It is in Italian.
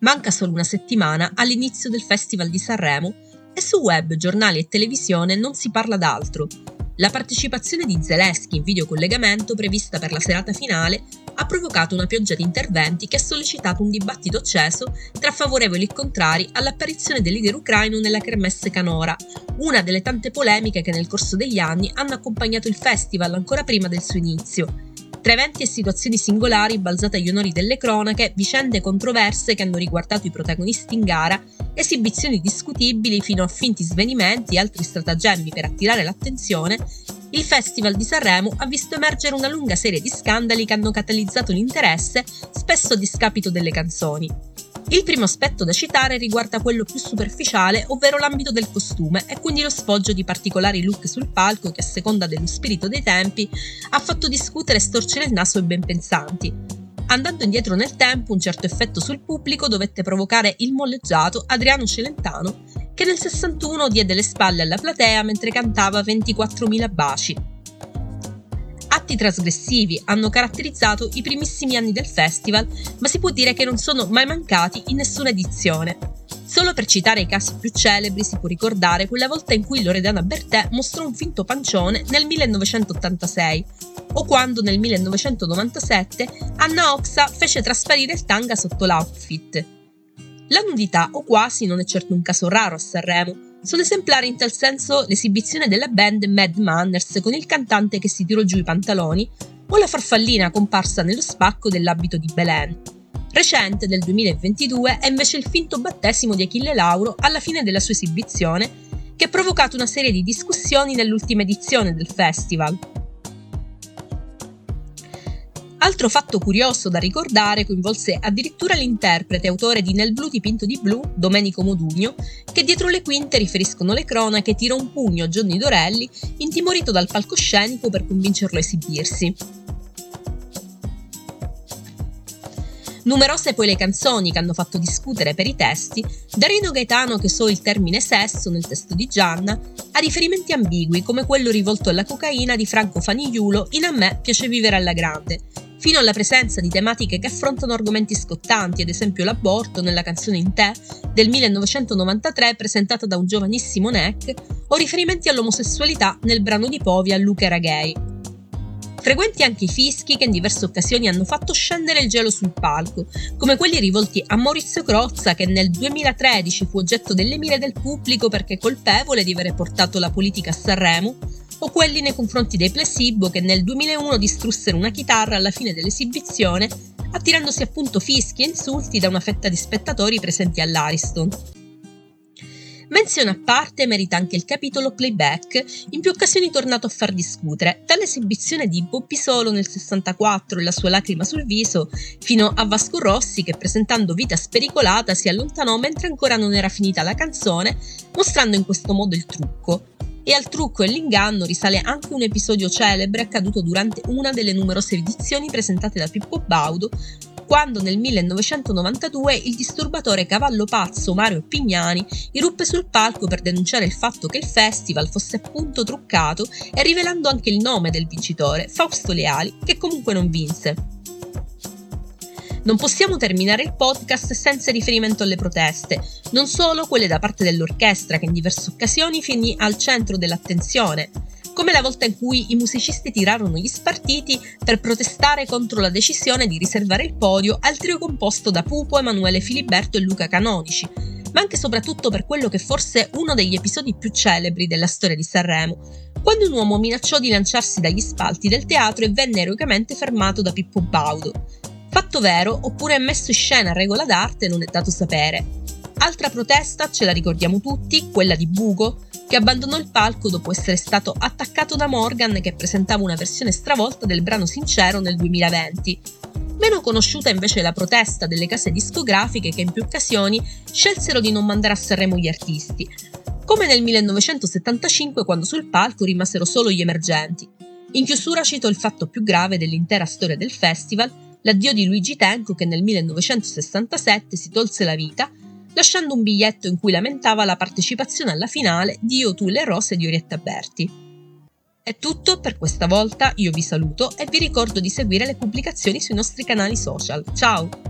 Manca solo una settimana all'inizio del Festival di Sanremo e su web, giornali e televisione non si parla d'altro. La partecipazione di Zelensky in videocollegamento prevista per la serata finale ha provocato una pioggia di interventi che ha sollecitato un dibattito acceso tra favorevoli e contrari all'apparizione del leader ucraino nella Kermesse Canora, una delle tante polemiche che nel corso degli anni hanno accompagnato il festival ancora prima del suo inizio. Tra eventi e situazioni singolari balzate agli onori delle cronache, vicende controverse che hanno riguardato i protagonisti in gara, esibizioni discutibili fino a finti svenimenti e altri stratagemmi per attirare l'attenzione, il Festival di Sanremo ha visto emergere una lunga serie di scandali che hanno catalizzato l'interesse, spesso a discapito delle canzoni. Il primo aspetto da citare riguarda quello più superficiale, ovvero l'ambito del costume e quindi lo sfoggio di particolari look sul palco che a seconda dello spirito dei tempi ha fatto discutere e storcere il naso ai ben pensanti. Andando indietro nel tempo, un certo effetto sul pubblico dovette provocare il molleggiato Adriano Celentano, che nel 61 diede le spalle alla platea mentre cantava 24.000 baci, atti trasgressivi hanno caratterizzato i primissimi anni del festival, ma si può dire che non sono mai mancati in nessuna edizione. Solo per citare i casi più celebri si può ricordare quella volta in cui Loredana Bertè mostrò un finto pancione nel 1986, o quando nel 1997 Anna Oxa fece trasparire il tanga sotto l'outfit. La nudità o quasi non è certo un caso raro a Sanremo, sono esemplari in tal senso l'esibizione della band Mad Manners con il cantante che si tirò giù i pantaloni o la farfallina comparsa nello spacco dell'abito di Belen. Recente del 2022 è invece il finto battesimo di Achille Lauro alla fine della sua esibizione, che ha provocato una serie di discussioni nell'ultima edizione del festival. Altro fatto curioso da ricordare coinvolse addirittura l'interprete autore di Nel blu dipinto di blu, Domenico Modugno, che dietro le quinte riferiscono le cronache tira un pugno a Johnny Dorelli, intimorito dal palcoscenico per convincerlo a esibirsi. Numerose poi le canzoni che hanno fatto discutere per i testi, da Rino Gaetano che so il termine sesso nel testo di Gianna, a riferimenti ambigui come quello rivolto alla cocaina di Franco Fanigliulo in A me piace vivere alla grande, fino alla presenza di tematiche che affrontano argomenti scottanti, ad esempio l'aborto nella canzone In te del 1993 presentata da un giovanissimo Neck, o riferimenti all'omosessualità nel brano di Povia Luca era gay. Frequenti anche i fischi che in diverse occasioni hanno fatto scendere il gelo sul palco, come quelli rivolti a Maurizio Crozza che nel 2013 fu oggetto delle mire del pubblico perché colpevole di aver portato la politica a Sanremo, o quelli nei confronti dei placebo che nel 2001 distrussero una chitarra alla fine dell'esibizione, attirandosi appunto fischi e insulti da una fetta di spettatori presenti all'Ariston. Menzione a parte merita anche il capitolo playback, in più occasioni tornato a far discutere, dall'esibizione di Bobby Solo nel 64 e la sua lacrima sul viso, fino a Vasco Rossi che presentando Vita spericolata si allontanò mentre ancora non era finita la canzone, mostrando in questo modo il trucco, e al trucco e all'inganno risale anche un episodio celebre accaduto durante una delle numerose edizioni presentate da Pippo Baudo, quando nel 1992 il disturbatore cavallo pazzo Mario Pignani irruppe sul palco per denunciare il fatto che il festival fosse appunto truccato e rivelando anche il nome del vincitore, Fausto Leali, che comunque non vinse. Non possiamo terminare il podcast senza riferimento alle proteste, non solo quelle da parte dell'orchestra che in diverse occasioni finì al centro dell'attenzione, come la volta in cui i musicisti tirarono gli spartiti per protestare contro la decisione di riservare il podio al trio composto da Pupo, Emanuele Filiberto e Luca Canonici, ma anche e soprattutto per quello che forse è uno degli episodi più celebri della storia di Sanremo, quando un uomo minacciò di lanciarsi dagli spalti del teatro e venne eroicamente fermato da Pippo Baudo. Fatto vero, oppure messo in scena a regola d'arte, non è dato sapere. Altra protesta, ce la ricordiamo tutti, quella di Bugo, che abbandonò il palco dopo essere stato attaccato da Morgan che presentava una versione stravolta del brano Sincero nel 2020. Meno conosciuta invece la protesta delle case discografiche che in più occasioni scelsero di non mandare a Sanremo gli artisti, come nel 1975 quando sul palco rimasero solo gli emergenti. In chiusura cito il fatto più grave dell'intera storia del festival, l'addio di Luigi Tenco che nel 1967 si tolse la vita, lasciando un biglietto in cui lamentava la partecipazione alla finale di Io tu le rose di Orietta Berti. È tutto per questa volta, io vi saluto e vi ricordo di seguire le pubblicazioni sui nostri canali social. Ciao!